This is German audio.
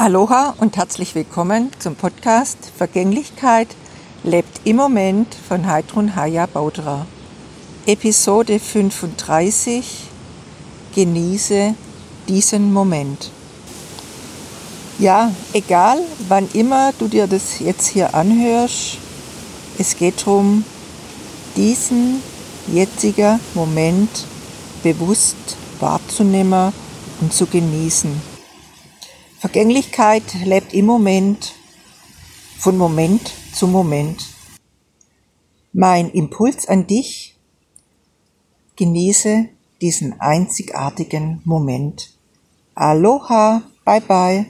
Aloha und herzlich willkommen zum Podcast Vergänglichkeit lebt im Moment von Heidrun Haya Baudra. Episode 35 Genieße diesen Moment. Ja, egal wann immer du dir das jetzt hier anhörst, es geht darum, diesen jetzigen Moment bewusst wahrzunehmen und zu genießen. Vergänglichkeit lebt im Moment, von Moment zu Moment. Mein Impuls an dich, genieße diesen einzigartigen Moment. Aloha, bye bye.